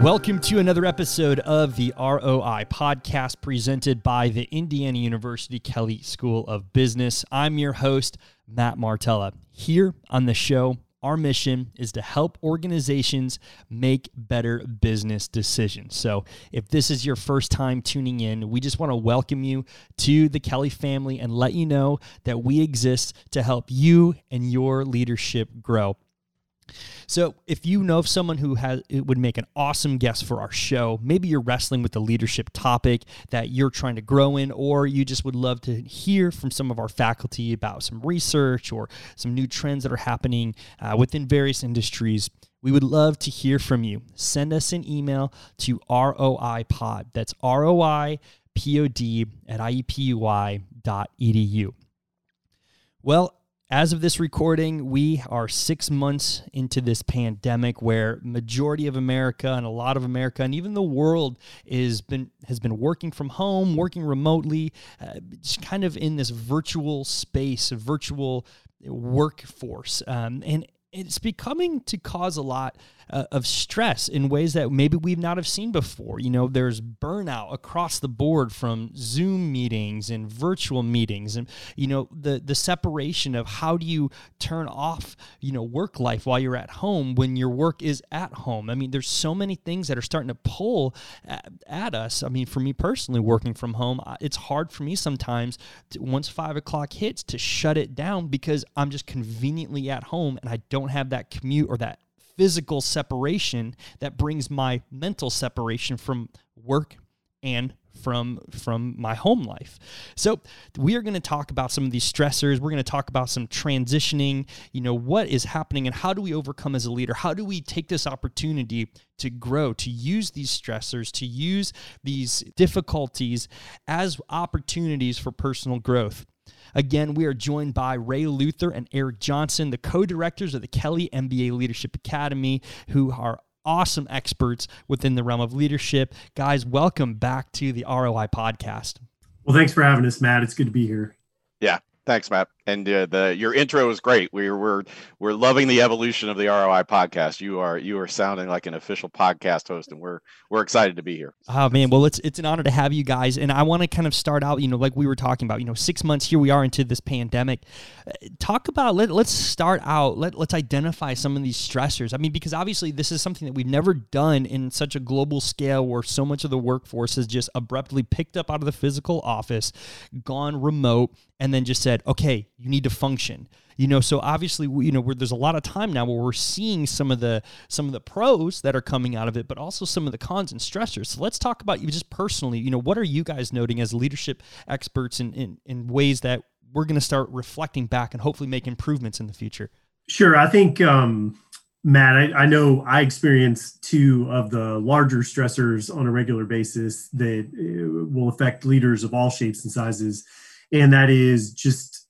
Welcome to another episode of the ROI podcast presented by the Indiana University Kelley School of Business. I'm your host, Matt Martella. Here on the show, our mission is to help organizations make better business decisions. So, if this is your first time tuning in, we just want to welcome you to the Kelley family and let you know that we exist to help you and your leadership grow. So, if you know of someone who has it would make an awesome guest for our show, maybe you're wrestling with the leadership topic that you're trying to grow in, or you just would love to hear from some of our faculty about some research or some new trends that are happening uh, within various industries. We would love to hear from you. Send us an email to ROIPod. That's R O I P O D at IUPUI.edu. Well, as of this recording, we are six months into this pandemic where majority of America and a lot of America and even the world is been has been working from home, working remotely, uh, just kind of in this virtual space, virtual workforce. Um, and it's becoming to cause a lot uh, of stress in ways that maybe we've not have seen before. You know, there's burnout across the board from Zoom meetings and virtual meetings, and you know the the separation of how do you turn off you know work life while you're at home when your work is at home. I mean, there's so many things that are starting to pull at, at us. I mean, for me personally, working from home, it's hard for me sometimes to, once five o'clock hits to shut it down because I'm just conveniently at home and I don't don't have that commute or that physical separation that brings my mental separation from work and from from my home life. So we are going to talk about some of these stressors. We're going to talk about some transitioning, you know, what is happening and how do we overcome as a leader? How do we take this opportunity to grow, to use these stressors, to use these difficulties as opportunities for personal growth? Again, we are joined by Ray Luther and Eric Johnson, the co directors of the Kelley MBA Leadership Academy, who are awesome experts within the realm of leadership. Guys, welcome back to the ROI podcast. Well, thanks for having us, Matt. It's good to be here. Yeah, thanks, Matt and uh, the your intro was great. We're we're we're loving the evolution of the ROI podcast. You are you are sounding like an official podcast host, and we're we're excited to be here. Oh man, well it's it's an honor to have you guys, and I want to kind of start out, you know, like we were talking about, you know, six months here we are into this pandemic. Talk about let let's start out. Let let's identify some of these stressors. I mean, because obviously this is something that we've never done in such a global scale, where so much of the workforce has just abruptly picked up out of the physical office, gone remote, and then just said, okay you need to function. You know so obviously you know there's a lot of time now where we're seeing some of the some of the pros that are coming out of it but also some of the cons and stressors. So let's talk about you just personally. You know what are you guys noting as leadership experts in in, in ways that we're going to start reflecting back and hopefully make improvements in the future? Sure. I think um Matt, I, I, know I experience two of the larger stressors on a regular basis that uh, will affect leaders of all shapes and sizes. And that is just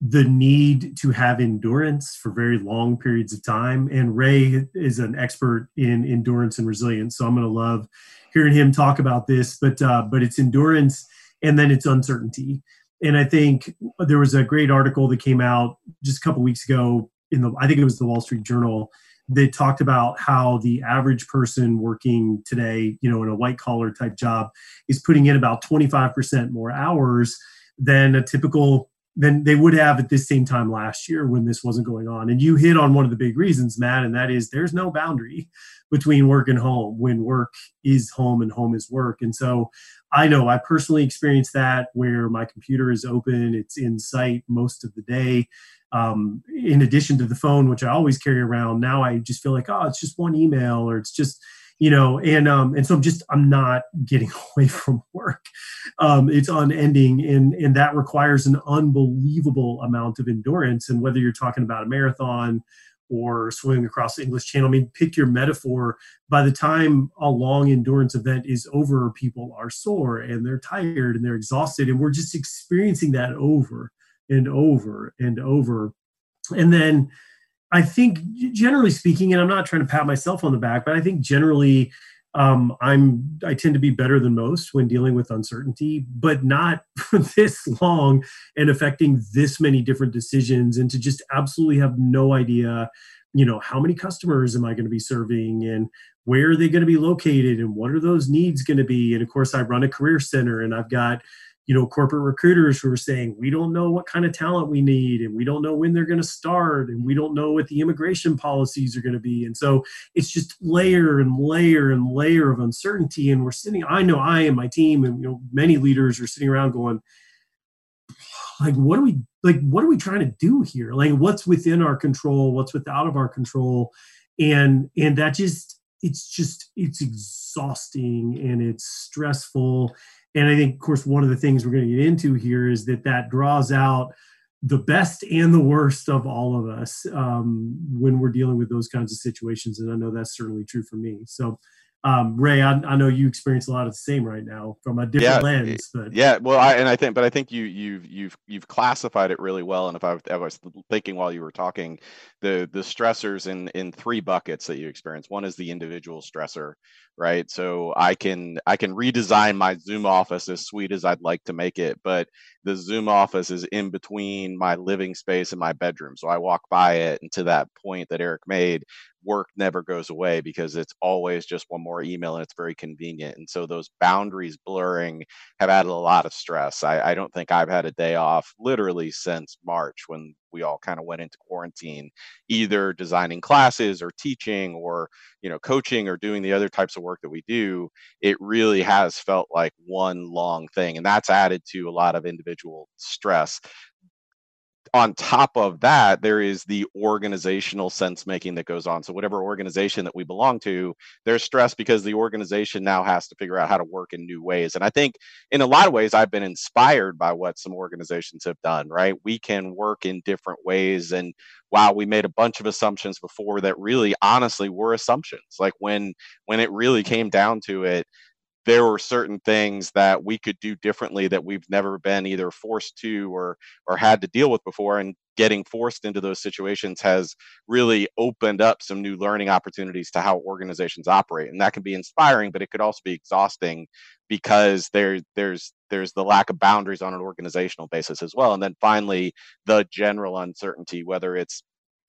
the need to have endurance for very long periods of time. And Ray is an expert in endurance and resilience, so I'm going to love hearing him talk about this. But uh, but it's endurance and then it's uncertainty. And I think there was a great article that came out just a couple weeks ago in the I think it was the Wall Street Journal that talked about how the average person working today, you know, in a white collar type job, is putting in about 25% more hours than a typical than they would have at this same time last year when this wasn't going on. And you hit on one of the big reasons, Matt, and that is there's no boundary between work and home when work is home and home is work. And so I know I personally experienced that where my computer is open, it's in sight most of the day. Um, in addition to the phone, which I always carry around, now I just feel like, oh, it's just one email or it's just you know and um and so i'm just i'm not getting away from work. Um it's unending and and that requires an unbelievable amount of endurance. And whether you're talking about a marathon or swimming across the english channel i mean pick your metaphor. By the time a long endurance event is over people are sore and they're tired and they're exhausted and we're just experiencing that over and over and over. And then I think generally speaking, and I'm not trying to pat myself on the back, but I think generally um, I'm I tend to be better than most when dealing with uncertainty, but not for this long and affecting this many different decisions, and to just absolutely have no idea you know how many customers am i going to be serving and where are they going to be located and what are those needs going to be? And of course i run a career center and i've got you know corporate recruiters who are saying we don't know what kind of talent we need and we don't know when they're going to start and we don't know what the immigration policies are going to be. And so it's just layer and layer and layer of uncertainty and we're sitting i know i and my team and you know many leaders are sitting around going like what are we like what are we trying to do here? Like what's within our control? What's without of our control? And and that just it's just it's exhausting and it's stressful and i think of course one of the things we're going to get into here is that that draws out the best and the worst of all of us um, when we're dealing with those kinds of situations. And i know that's certainly true for me. So um, Ray, I, I, know you experience a lot of the same right now from a different yeah, lens. But yeah, well, I, and I think, but I think you you've you've you've classified it really well. And if I, I, was thinking while you were talking, the the stressors in in three buckets that you experience. One is the individual stressor, right? So I can I can redesign my Zoom office as sweet as I'd like to make it, but the Zoom office is in between my living space and my bedroom. So I walk by it, and to that point that Eric made, work never goes away because it's always just one more email and it's very convenient. And so those boundaries blurring have added a lot of stress. I, I don't think I've had a day off literally since March when we all kind of went into quarantine, either designing classes or teaching or you know coaching or doing the other types of work that we do. It really has felt like one long thing, and that's added to a lot of individual stress on top of that, there is the organizational sense making that goes on. So, whatever organization that we belong to, there's stress because the organization now has to figure out how to work in new ways. And I think in a lot of ways, I've been inspired by what some organizations have done, right? We can work in different ways. And wow, we made a bunch of assumptions before that really honestly were assumptions. Like when when it really came down to it, there were certain things that we could do differently that we've never been either forced to or or had to deal with before and getting forced into those situations has really opened up some new learning opportunities to how organizations operate and that can be inspiring but it could also be exhausting because there there's there's the lack of boundaries on an organizational basis as well and then finally the general uncertainty whether it's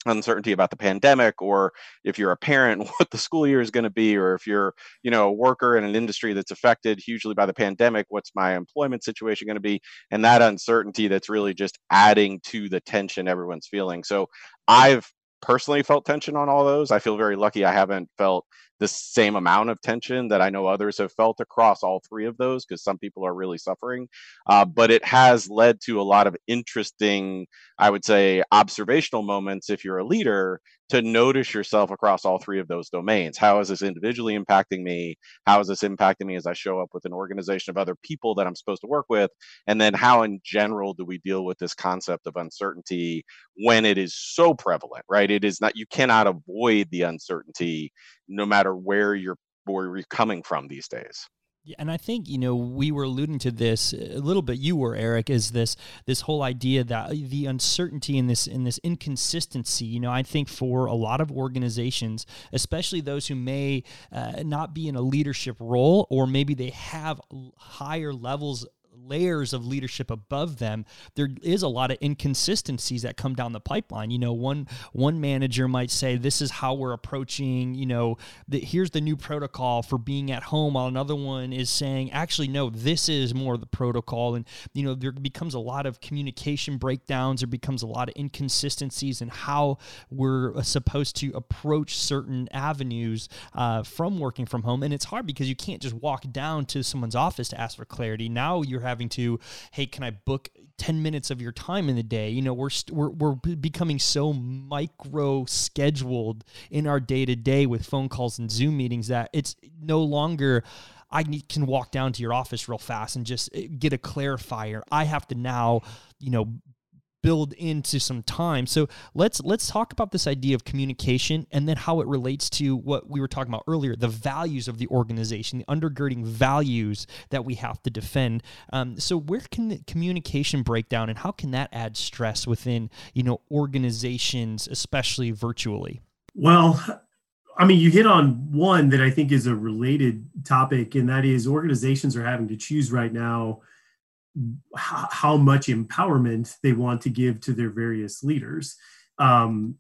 uncertainty about the pandemic or if you're a parent what the school year is going to be or if you're you know a worker in an industry that's affected hugely by the pandemic what's my employment situation going to be? And that uncertainty that's really just adding to the tension everyone's feeling. So i've personally felt tension on all those. I feel very lucky. I haven't felt the same amount of tension that I know others have felt across all three of those because some people are really suffering. Uh, but it has led to a lot of interesting, I would say, observational moments if you're a leader to notice yourself across all three of those domains. How is this individually impacting me? How is this impacting me as I show up with an organization of other people that I'm supposed to work with? And then how, in general, do we deal with this concept of uncertainty when it is so prevalent, right? It is not, you cannot avoid the uncertainty no matter where you're where you're coming from these days. Yeah, and I think you know we were alluding to this a little bit. You were Eric, is this this whole idea that the uncertainty in this in this inconsistency. You know, I think for a lot of organizations, especially those who may uh, not be in a leadership role, or maybe they have higher levels layers of leadership above them, there is a lot of inconsistencies that come down the pipeline. You know, one one manager might say, "This is how we're approaching." You know, the, here's the new protocol for being at home, while another one is saying, "Actually, no, this is more the protocol." And you know, there becomes a lot of communication breakdowns. There becomes a lot of inconsistencies in how we're uh, supposed to approach certain avenues uh, from working from home, and it's hard because you can't just walk down to someone's office to ask for clarity. Now you're having having to, hey, can I book 10 minutes of your time in the day? You know, we're, we're, we're becoming so micro scheduled in our day to day with phone calls and Zoom meetings that it's no longer, I can walk down to your office real fast and just eh, get a clarifier. I have to now, you know, build into some time. So let's let's talk about this idea of communication and then how it relates to what we were talking about earlier, the values of the organization, the undergirding values that we have to defend. Um, so where can the communication break down, and how can that add stress within you know organizations, especially virtually? Well, I mean, you hit on one that I think is a related topic, and that is organizations are having to choose right now how much empowerment they want to give to their various leaders. Um,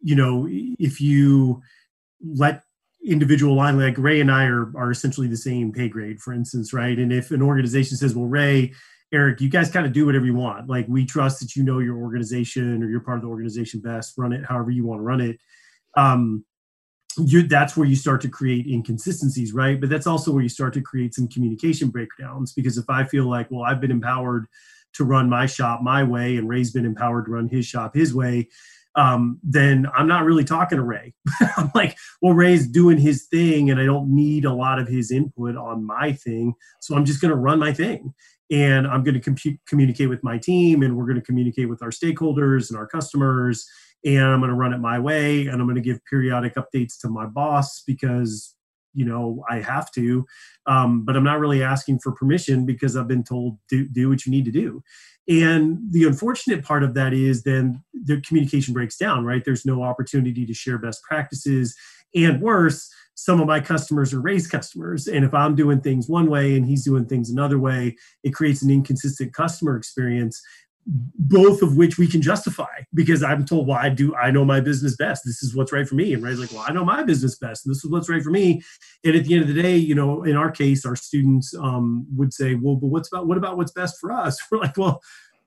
you know, if you let individual line like Ray and I are are essentially the same pay grade, for instance, right? And if an organization says, "Well, Ray, Eric, you guys kind of do whatever you want. Like we trust that you know your organization or you're part of the organization best. Run it however you want to run it." Um, you that's where you start to create inconsistencies, right? But that's also where you start to create some communication breakdowns because if I feel like, well, I've been empowered to run my shop my way and Ray's been empowered to run his shop his way, um, then I'm not really talking to Ray. I'm like, well, Ray's doing his thing and I don't need a lot of his input on my thing. So I'm just going to run my thing. And I'm going to communicate with my team and we're going to communicate with our stakeholders and our customers. And I'm going to run it my way. And I'm going to give periodic updates to my boss because you know i have to um, but i'm not really asking for permission because i've been told do, do what you need to do and the unfortunate part of that is then the communication breaks down, right? There's no opportunity to share best practices. And worse, some of my customers are Ray's customers. And if I'm doing things one way and he's doing things another way, it creates an inconsistent customer experience both of which we can justify because I'm told, well, I do, I know my business best. This is what's right for me. And Ray's like, well, I know my business best. And this is what's right for me. And at the end of the day, you know, in our case, our students um, would say, well, but what's about, what about what's best for us? We're like, well,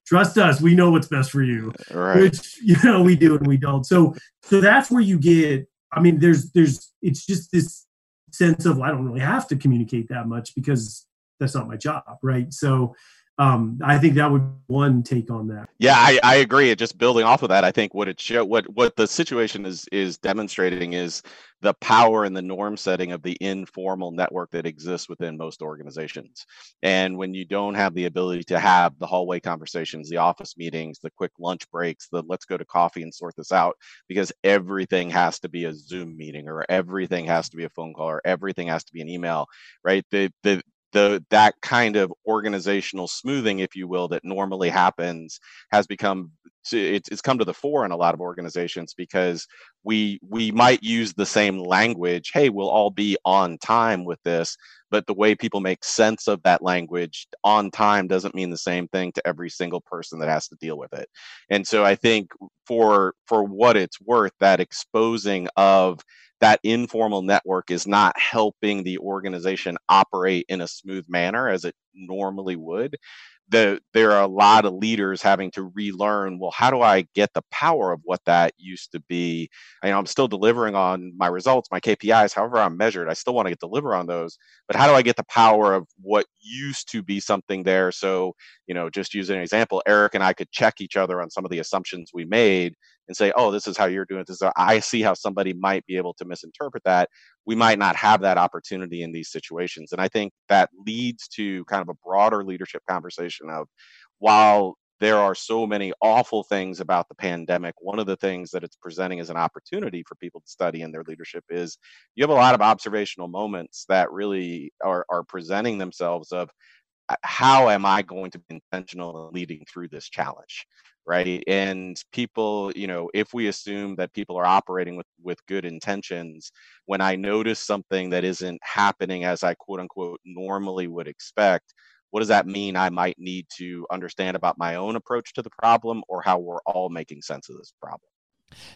trust us. We know what's best for you, right. which, you know, we do and we don't. So, so that's where you get, I mean, there's, there's, it's just this sense of, well, I don't really have to communicate that much because that's not my job. Right. So, um, I think that would one take on that. Yeah, I, I agree. Just building off of that, I think what it show what what the situation is is demonstrating is the power and the norm setting of the informal network that exists within most organizations. And when you don't have the ability to have the hallway conversations, the office meetings, the quick lunch breaks, the let's go to coffee and sort this out, because everything has to be a Zoom meeting or everything has to be a phone call or everything has to be an email, right? The the the that kind of organizational smoothing if you will that normally happens has become it's, it's come to the fore in a lot of organizations because we we might use the same language hey we'll all be on time with this but the way people make sense of that language on time doesn't mean the same thing to every single person that has to deal with it. And so i think for for what it's worth that exposing of that informal network is not helping the organization operate in a smooth manner as it normally would the, there are a lot of leaders having to relearn well how do i get the power of what that used to be? I, know, i'm still delivering on my results my kpis however i'm measured i still want to get deliver on those but how do i get the power of what used to be something there? So you know just using an example eric and i could check each other on some of the assumptions we made and say, oh, this is how you're doing this. I see how somebody might be able to misinterpret that. We might not have that opportunity in these situations. And I think that leads to kind of a broader leadership conversation of while there are so many awful things about the pandemic. One of the things that it's presenting as an opportunity for people to study in their leadership is you have a lot of observational moments that really are, are presenting themselves of Uh, how am I going to be intentional in leading through this challenge? right and people you know if we assume that people are operating with with good intentions when i notice something that isn't happening as i quote unquote normally would expect what does that mean i might need to understand about my own approach to the problem or how we're all making sense of this problem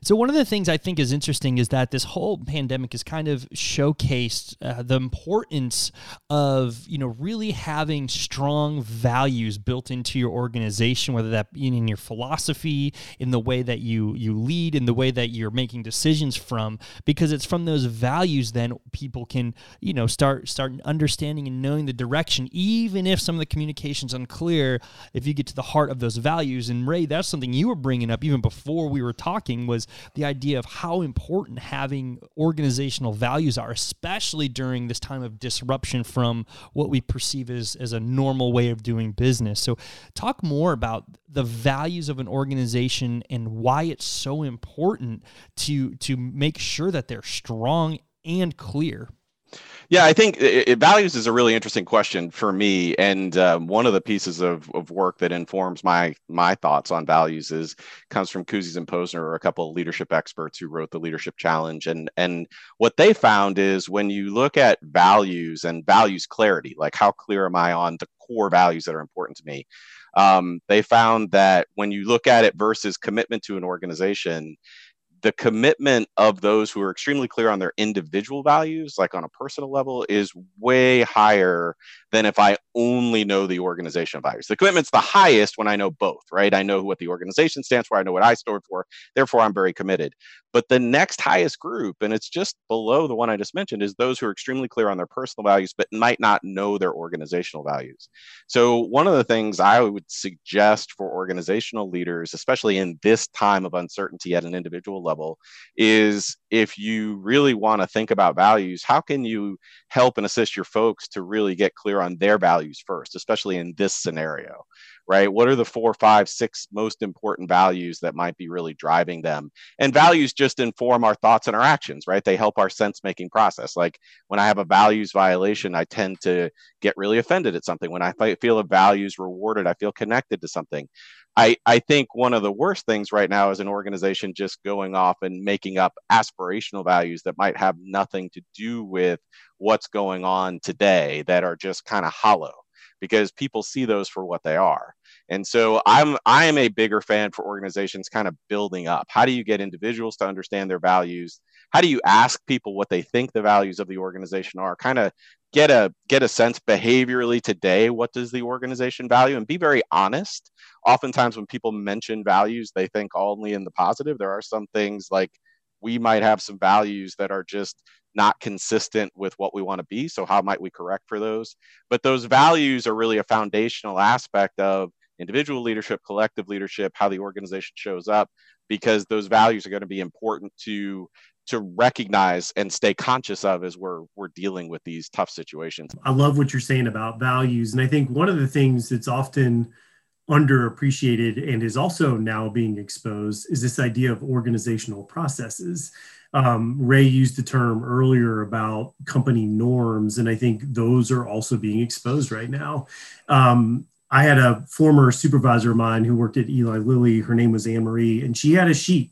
so one of the things I think is interesting is that this whole pandemic has kind of showcased uh, the importance of you know really having strong values built into your organization, whether that be in your philosophy, in the way that you you lead, in the way that you're making decisions from, because it's from those values then people can you know start start understanding and knowing the direction, even if some of the communication's unclear. If you get to the heart of those values, and Ray, that's something you were bringing up even before we were talking was the idea of how important having organizational values are, especially during this time of disruption from what we perceive as, as a normal way of doing business. So, talk more about the values of an organization and why it's so important to to make sure that they're strong and clear. Yeah, I think it, it, values is a really interesting question for me, and um, one of the pieces of, of work that informs my my thoughts on values is comes from Kouzes and Posner, a couple of leadership experts who wrote the Leadership Challenge, and and what they found is when you look at values and values clarity, like how clear am I on the core values that are important to me, um, they found that when you look at it versus commitment to an organization the commitment of those who are extremely clear on their individual values, like on a personal level, is way higher than if I only know the organizational values. The commitment's the highest when I know both, right? I know what the organization stands for, I know what I stand for, therefore I'm very committed. But the next highest group, and it's just below the one I just mentioned, is those who are extremely clear on their personal values, but might not know their organizational values. So, one of the things I would suggest for organizational leaders, especially in this time of uncertainty at an individual level, is if you really want to think about values, how can you help and assist your folks to really get clear on their values first, especially in this scenario? right? What are the four, five, six most important values that might be really driving them? And values just inform our thoughts and our actions, right? They help our sense making process. Like when I have a values violation, I tend to get really offended at something. When I feel a values rewarded, I feel connected to something. I, I think one of the worst things right now is an organization just going off and making up aspirational values that might have nothing to do with what's going on today that are just kind of hollow because people see those for what they are. And so I'm I am a bigger fan for organizations kind of building up. How do you get individuals to understand their values? How do you ask people what they think the values of the organization are? Kind of get a get a sense behaviorally today what does the organization value and be very honest. Oftentimes when people mention values, they think only in the positive. There are some things like we might have some values that are just not consistent with what we want to be. So, how might we correct for those? But those values are really a foundational aspect of individual leadership, collective leadership, how the organization shows up, because those values are going to be important to to recognize and stay conscious of as we're we're dealing with these tough situations. I love what you're saying about values, and I think one of the things that's often underappreciated and is also now being exposed is this idea of organizational processes um, Ray used the term earlier about company norms, and I think those are also being exposed right now. Um, I had a former supervisor of mine who worked at Eli Lilly. Her name was Anne Marie, and she had a sheet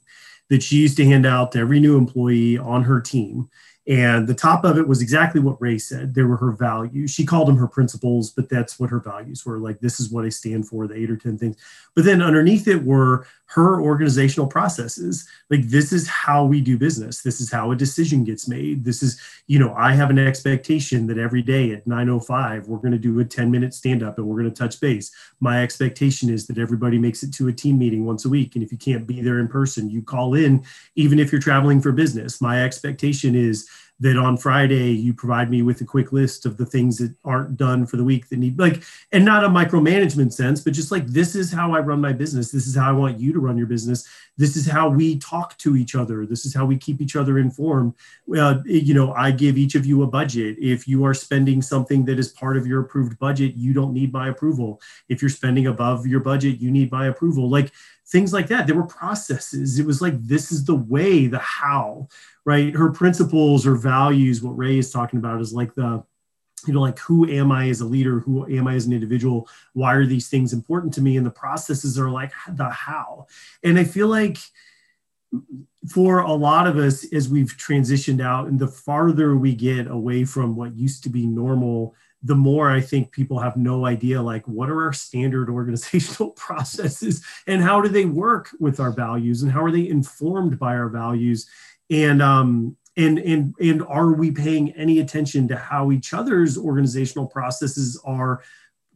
that she used to hand out to every new employee on her team. And the top of it was exactly what Ray said. There were her values. She called them her principles, but that's what her values were. Like, this is what I stand for, the eight or 10 things. But then underneath it were her organizational processes. Like, this is how we do business. This is how a decision gets made. This is, you know, I have an expectation that every day at 9.05, we're going to do a 10 minute stand up and we're going to touch base. My expectation is that everybody makes it to a team meeting once a week. And if you can't be there in person, you call in, even if you're traveling for business. My expectation is, that on Friday you provide me with a quick list of the things that aren't done for the week that need like and not a micromanagement sense but just like this is how I run my business. This is how I want you to run your business. This is how we talk to each other. This is how we keep each other informed. Uh, you know I give each of you a budget. If you are spending something that is part of your approved budget you don't need my approval. If you're spending above your budget you need my approval. Like things like that there were processes it was like this is the way the how right? Her principles or values, what Ray is talking about is like the, you know, like who am I as a leader? Who am I as an individual? Why are these things important to me? And the processes are like the how. And I feel like for a lot of us, as we've transitioned out and the farther we get away from what used to be normal, the more I think people have no idea like what are our standard organizational processes and how do they work with our values and how are they informed by our values? And um, and and and are we paying any attention to how each other's organizational processes are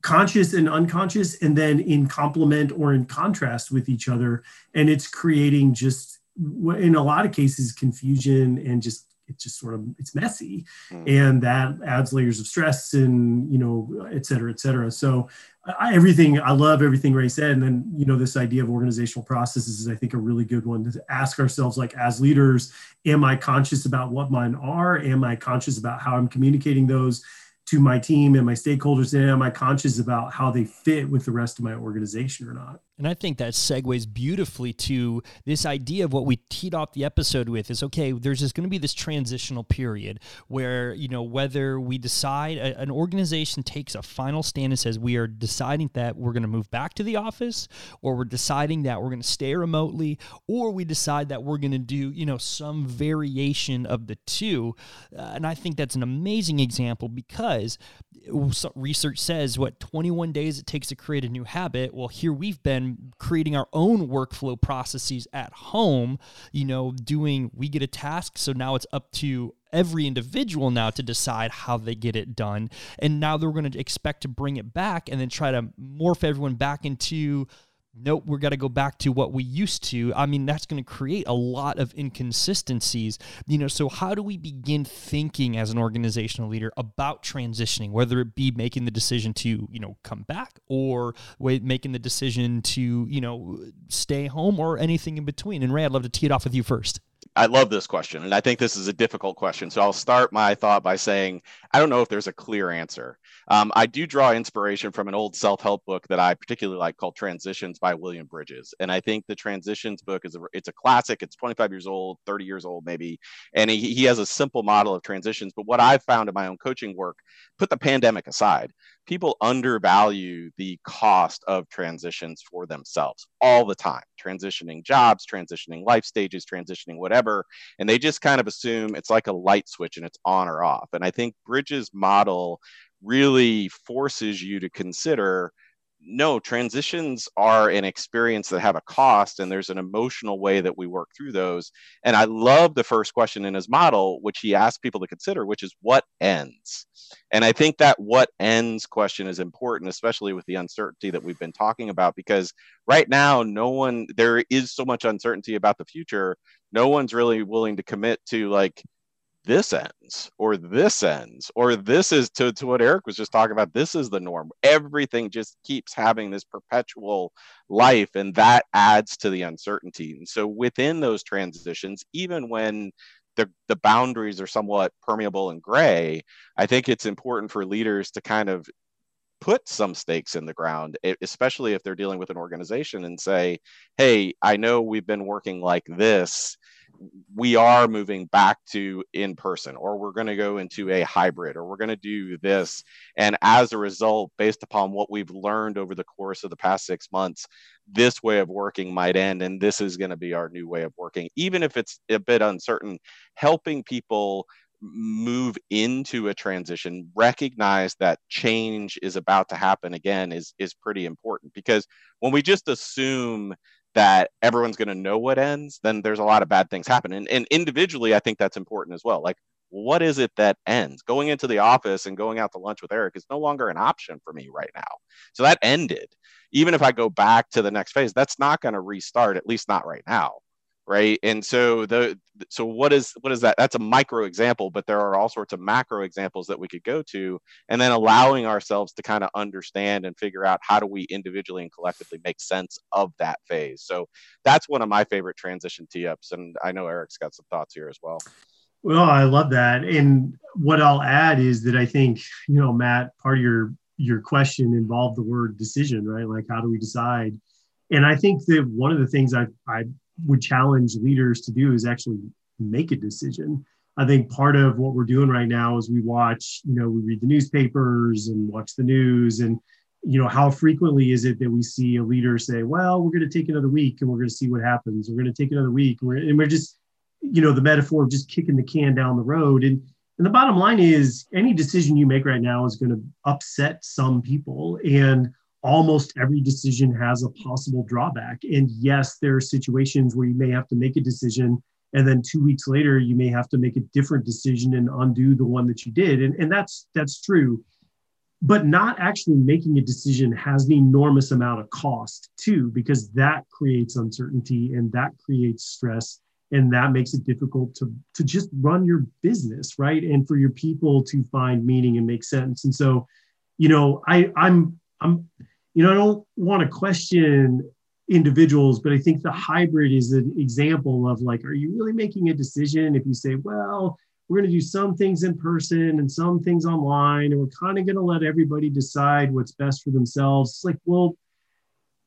conscious and unconscious and then in complement or in contrast with each other? And it's creating just in a lot of cases confusion and just it's just sort of it's messy mm. and that adds layers of stress and you know et cetera et cetera. So I, everything i love everything ray said. And then you know this idea of organizational processes is i think a really good one to ask ourselves like as leaders am i conscious about what mine are? Am i conscious about how i'm communicating those to my team and my stakeholders? And am i conscious about how they fit with the rest of my organization or not and I think that segues beautifully to this idea of what we teed off the episode with is okay, there's just going to be this transitional period where, you know, whether we decide a, an organization takes a final stand and says we are deciding that we're going to move back to the office or we're deciding that we're going to stay remotely or we decide that we're going to do, you know, some variation of the two. Uh, and I think that's an amazing example because research says what 21 days it takes to create a new habit. Well here we've been creating our own workflow processes at home you know doing we get a task so now it's up to every individual now to decide how they get it done. And now they're going to expect to bring it back and then try to morph everyone back into nope, we're got to go back to what we used to. I mean, that's going to create a lot of inconsistencies. You know, so how do we begin thinking as an organizational leader about transitioning, whether it be making the decision to, you know, come back or making the decision to, you know, stay home or anything in between? And Ray, I'd love to tee it off with you first. I love this question, and I think this is a difficult question. So I'll start my thought by saying I don't know if there's a clear answer. Um, I do draw inspiration from an old self-help book that I particularly like called Transitions by William Bridges, and I think the Transitions book is a, it's a classic. It's 25 years old, 30 years old maybe, and he, he has a simple model of transitions. But what I've found in my own coaching work, put the pandemic aside, people undervalue the cost of transitions for themselves all the time. Transitioning jobs transitioning life stages transitioning whatever. And they just kind of assume it's like a light switch and it's on or off. And i think bridges model really forces you to consider no, transitions are an experience that have a cost, and there's an emotional way that we work through those. And I love the first question in his model, which he asks people to consider, which is what ends? And I think that what ends question is important, especially with the uncertainty that we've been talking about, because right now, no one, there is so much uncertainty about the future. No one's really willing to commit to like, this ends or this ends or this is to, to what eric was just talking about this is the norm. Everything just keeps having this perpetual life and that adds to the uncertainty. And so within those transitions even when the, the boundaries are somewhat permeable and gray i think it's important for leaders to kind of put some stakes in the ground, especially if they're dealing with an organization and say, hey, I know we've been working like this we are moving back to in person or we're going to go into a hybrid or we're going to do this. And as a result based upon what we've learned over the course of the past 6 months this way of working might end and this is going to be our new way of working. Even if it's a bit uncertain helping people move into a transition recognize that change is about to happen again is is pretty important. Because when we just assume that everyone's going to know what ends, then there's a lot of bad things happen. And, and individually, I think that's important as well. Like, what is it that ends? Going into the office and going out to lunch with Eric is no longer an option for me right now. So that ended. Even if I go back to the next phase, that's not going to restart, at least not right now right? And so the so what is what is that? That's a micro example but there are all sorts of macro examples that we could go to and then allowing ourselves to kind of understand and figure out how do we individually and collectively make sense of that phase. So that's one of my favorite transition tee-ups and i know eric's got some thoughts here as well. Well i love that. And what i'll add is that i think you know matt part of your your question involved the word decision right? Like how do we decide? And i think that one of the things i i would challenge leaders to do is actually make a decision. I think part of what we're doing right now is we watch, you know, we read the newspapers and watch the news and you know how frequently is it that we see a leader say well we're going to take another week and we're going to see what happens. We're going to take another week. And we're, and we're just you know the metaphor of just kicking the can down the road. And and the bottom line is any decision you make right now is going to upset some people. And almost every decision has a possible drawback. And yes, there are situations where you may have to make a decision and then two weeks later you may have to make a different decision and undo the one that you did. And, and that's that's true. But not actually making a decision has an enormous amount of cost too, because that creates uncertainty and that creates stress and that makes it difficult to to just run your business right and for your people to find meaning and make sense and so you know i i'm i'm you know, I don't want to question individuals, but I think the hybrid is an example of like, are you really making a decision if you say, well, we're going to do some things in person and some things online, and we're kind of going to let everybody decide what's best for themselves. It's like, well,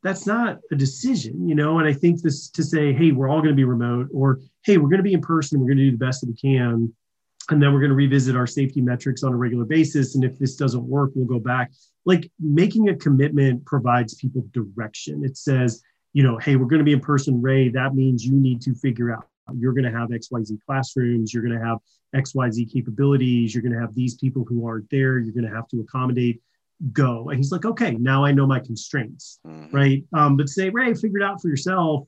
that's not a decision, you know. And I think this to say, hey, we're all going to be remote, or hey, we're going to be in person, we're going to do the best that we can, and then we're going to revisit our safety metrics on a regular basis. And if this doesn't work, we'll go back like making a commitment provides people direction. It says, you know, hey, we're going to be in person, Ray. That means you need to figure out You're going to have XYZ classrooms. You're going to have XYZ capabilities. You're going to have these people who aren't there. You're going to have to accommodate. Go. And he's like, okay, now I know my constraints, mm-hmm. right? Um, but say, Ray, figure it out for yourself.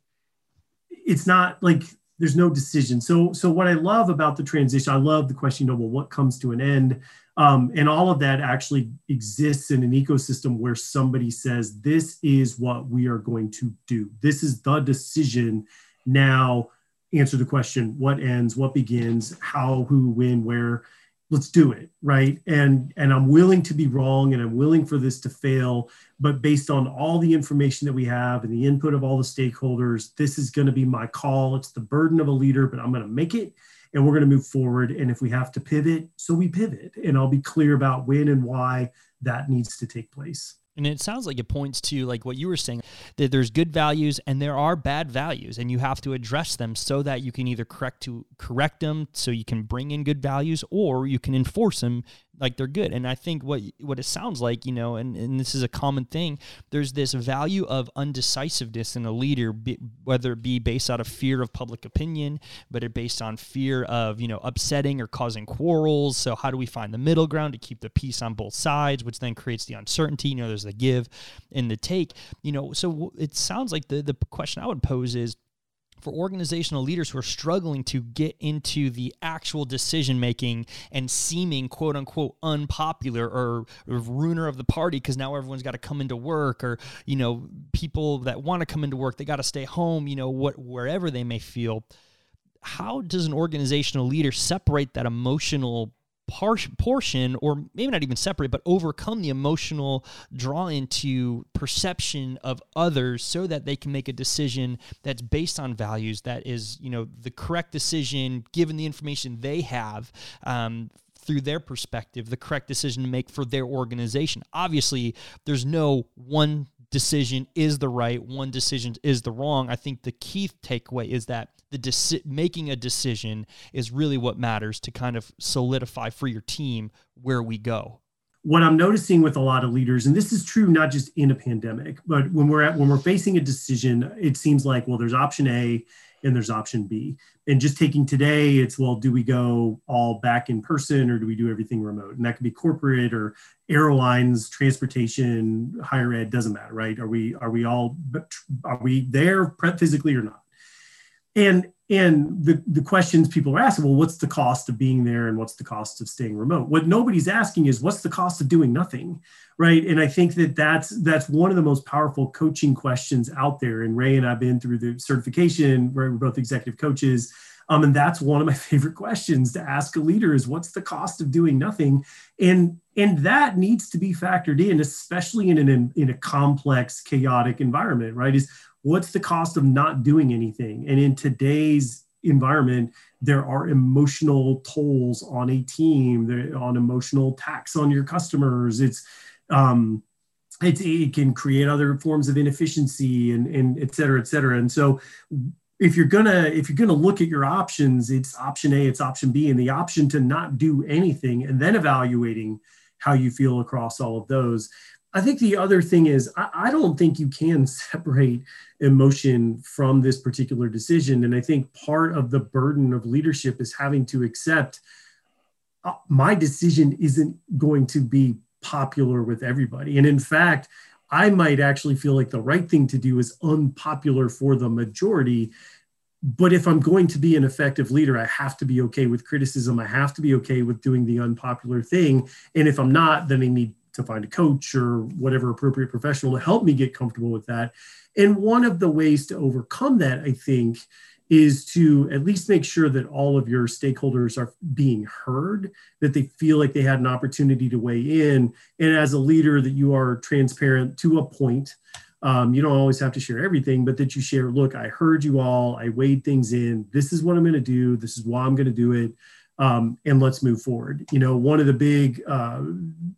It's not like there's no decision. So, so what I love about the transition, I love the question, you know, well, what comes to an end? Um, and all of that actually exists in an ecosystem where somebody says, this is what we are going to do. This is the decision. Now, answer the question what ends, what begins, how, who, when, where. Let's do it, right? And and I'm willing to be wrong, and I'm willing for this to fail. But based on all the information that we have and the input of all the stakeholders, this is going to be my call. It's the burden of a leader, but I'm going to make it and we're going to move forward. And if we have to pivot, so we pivot. And I'll be clear about when and why that needs to take place. And it sounds like it points to like what you were saying that there's good values and there are bad values and you have to address them so that you can either correct to correct them so you can bring in good values or you can enforce them like they're good. And I think what what it sounds like, you know, and, and this is a common thing, there's this value of undecisiveness in a leader, be, whether it be based out of fear of public opinion, but it based on fear of, you know, upsetting or causing quarrels. So how do we find the middle ground to keep the peace on both sides, which then creates the uncertainty, you know, there's the give and the take, you know, so it sounds like the the question I would pose is for organizational leaders who are struggling to get into the actual decision making and seeming quote unquote unpopular or, or ruiner of the party because now everyone's got to come into work or you know people that want to come into work they got to stay home you know what wherever they may feel. How does an organizational leader separate that emotional par- portion, or maybe not even separate, but overcome the emotional draw into perception of others so that they can make a decision that's based on values, that is, you know, the correct decision given the information they have um, through their perspective, the correct decision to make for their organization. Obviously, there's no one decision is the right, one decision is the wrong. I think the key takeaway is that the deci- making a decision is really what matters to kind of solidify for your team where we go. What I'm noticing with a lot of leaders, and this is true not just in a pandemic, but when we're at when we're facing a decision, it seems like well, there's option A and there's option B. And just taking today, it's well, do we go all back in person or do we do everything remote? And that could be corporate or airlines, transportation, higher ed, doesn't matter, right? Are we are we all are we there physically or not? And and the, the questions people are asking, well, what's the cost of being there and what's the cost of staying remote? What nobody's asking is what's the cost of doing nothing, right? And I think that that's that's one of the most powerful coaching questions out there. And Ray and I've been through the certification, we're both executive coaches. Um, and that's one of my favorite questions to ask a leader is what's the cost of doing nothing? And and that needs to be factored in, especially in an in a complex, chaotic environment, right? Is what's the cost of not doing anything? And in today's environment, there are emotional tolls on a team, there, on emotional tax on your customers. It's um, it, it can create other forms of inefficiency and, and et cetera, et cetera. And so if you're gonna if you're gonna look at your options, it's option A, it's option B, and the option to not do anything and then evaluating how you feel across all of those. I think the other thing is, I, I, don't think you can separate emotion from this particular decision. And I think part of the burden of leadership is having to accept uh, my decision isn't going to be popular with everybody. And in fact, I might actually feel like the right thing to do is unpopular for the majority. But if I'm going to be an effective leader, I have to be okay with criticism. I have to be okay with doing the unpopular thing. And if I'm not, then I need to find a coach or whatever appropriate professional to help me get comfortable with that. And one of the ways to overcome that, I think, is to at least make sure that all of your stakeholders are being heard, that they feel like they had an opportunity to weigh in. And as a leader, that you are transparent to a point. Um, you don't always have to share everything, but that you share, look, I heard you all, I weighed things in. This is what I'm going to do. This is why I'm going to do it um, and let's move forward. You know, one of the big uh,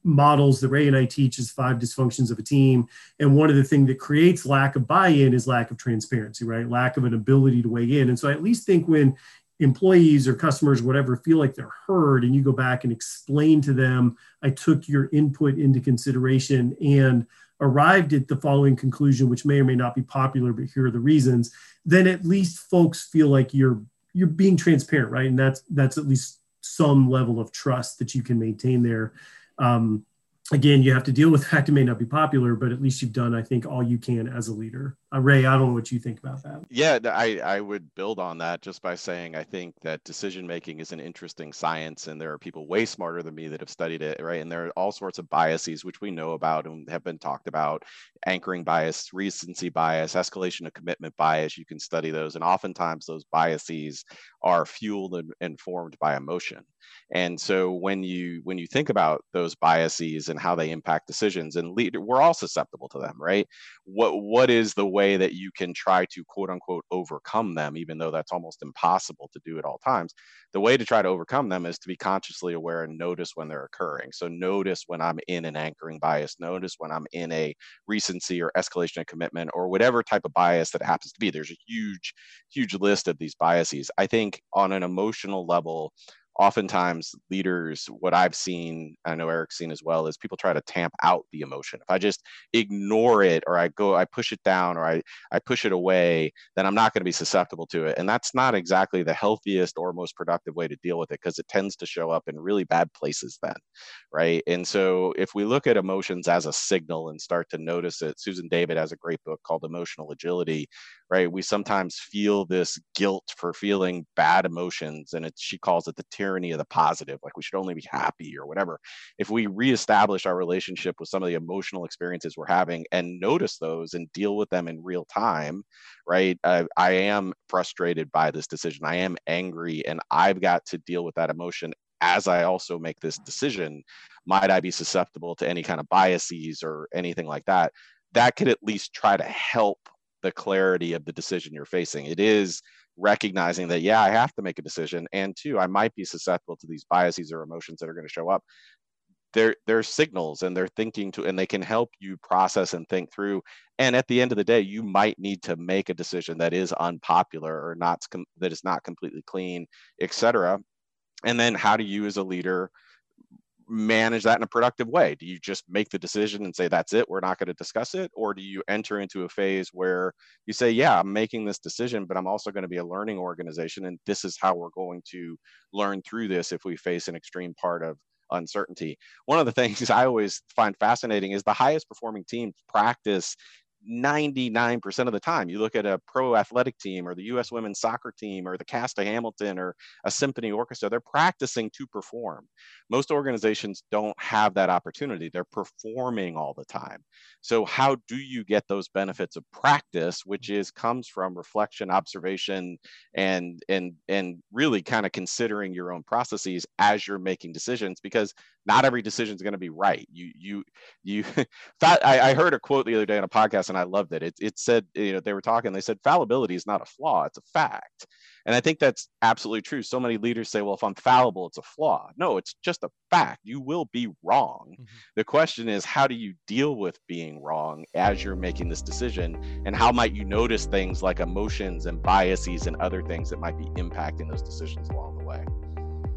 models that Ray and I teach is five dysfunctions of a team. And one of the things that creates lack of buy in is lack of transparency, right? Lack of an ability to weigh in. And so I at least think when employees or customers, whatever, feel like they're heard and you go back and explain to them, I took your input into consideration and arrived at the following conclusion, which may or may not be popular, but here are the reasons, then at least folks feel like you're you're being transparent, right? And that's that's at least some level of trust that you can maintain there. Um, again, you have to deal with the fact it may not be popular, but at least you've done, I think, all you can as a leader. Uh, Ray, I don't know what you think about that. Yeah, I, I would build on that just by saying I think that decision making is an interesting science, and there are people way smarter than me that have studied it, right? And there are all sorts of biases which we know about and have been talked about anchoring bias, recency bias, escalation of commitment bias. You can study those, and oftentimes those biases are fueled and informed by emotion. And so when you when you think about those biases and how they impact decisions, and lead, we're all susceptible to them, right? What what is the way that you can try to quote unquote overcome them, even though that's almost impossible to do at all times? The way to try to overcome them is to be consciously aware and notice when they're occurring. So notice when I'm in an anchoring bias, notice when I'm in a recency or escalation of commitment or whatever type of bias that happens to be. There's a huge, huge list of these biases. I think on an emotional level, oftentimes leaders what i've seen i know eric's seen as well is people try to tamp out the emotion. If i just ignore it or i go i push it down or i, I push it away then i'm not going to be susceptible to it. And that's not exactly the healthiest or most productive way to deal with it because it tends to show up in really bad places then right? And so if we look at emotions as a signal and start to notice it susan david has a great book called emotional agility right? We sometimes feel this guilt for feeling bad emotions and she calls it the tyranny of the positive like we should only be happy or whatever. If we reestablish our relationship with some of the emotional experiences we're having and notice those and deal with them in real time right i am frustrated by this decision. I am angry and i've got to deal with that emotion as I also make this decision, might I be susceptible to any kind of biases or anything like that? That could at least try to help the clarity of the decision you're facing. It is recognizing that, yeah, I have to make a decision. And two, I might be susceptible to these biases or emotions that are going to show up. They're, they're signals and they're thinking to, and they can help you process and think through. And at the end of the day, you might need to make a decision that is unpopular or not, that is not completely clean, etc. And then how do you as a leader manage that in a productive way? Do you just make the decision and say, that's it, we're not going to discuss it? Or do you enter into a phase where you say, yeah, I'm making this decision, but I'm also going to be a learning organization. And this is how we're going to learn through this if we face an extreme part of uncertainty. One of the things I always find fascinating is the highest performing teams practice 99% of the time. You look at a pro athletic team or the US women's soccer team or the cast of Hamilton or a symphony orchestra, they're practicing to perform. Most organizations don't have that opportunity. They're performing all the time. So how do you get those benefits of practice, which is comes from reflection, observation, and and and really kind of considering your own processes as you're making decisions because not every decision is going to be right. You you you I, I heard a quote the other day on a podcast and I loved it. It it said, you know, they were talking, they said fallibility is not a flaw, it's a fact. And I think that's absolutely true. So many leaders say, well, if I'm fallible, it's a flaw. No, it's just a fact. You will be wrong. Mm-hmm. The question is, how do you deal with being wrong as you're making this decision? And how might you notice things like emotions and biases and other things that might be impacting those decisions along the way?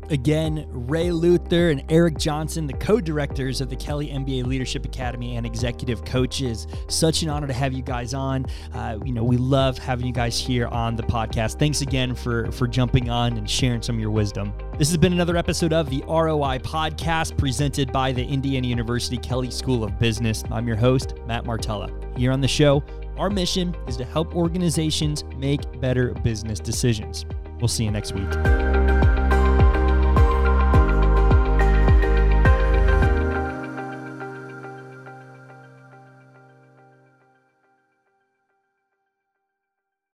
Again, Ray Luther and Eric Johnson, the co directors of the Kelley MBA Leadership Academy and executive coaches. Such an honor to have you guys on. Uh, you know, we love having you guys here on the podcast. Thanks again for, for jumping on and sharing some of your wisdom. This has been another episode of the ROI podcast presented by the Indiana University Kelley School of Business. I'm your host, Matt Martella. Here on the show, our mission is to help organizations make better business decisions. We'll see you next week.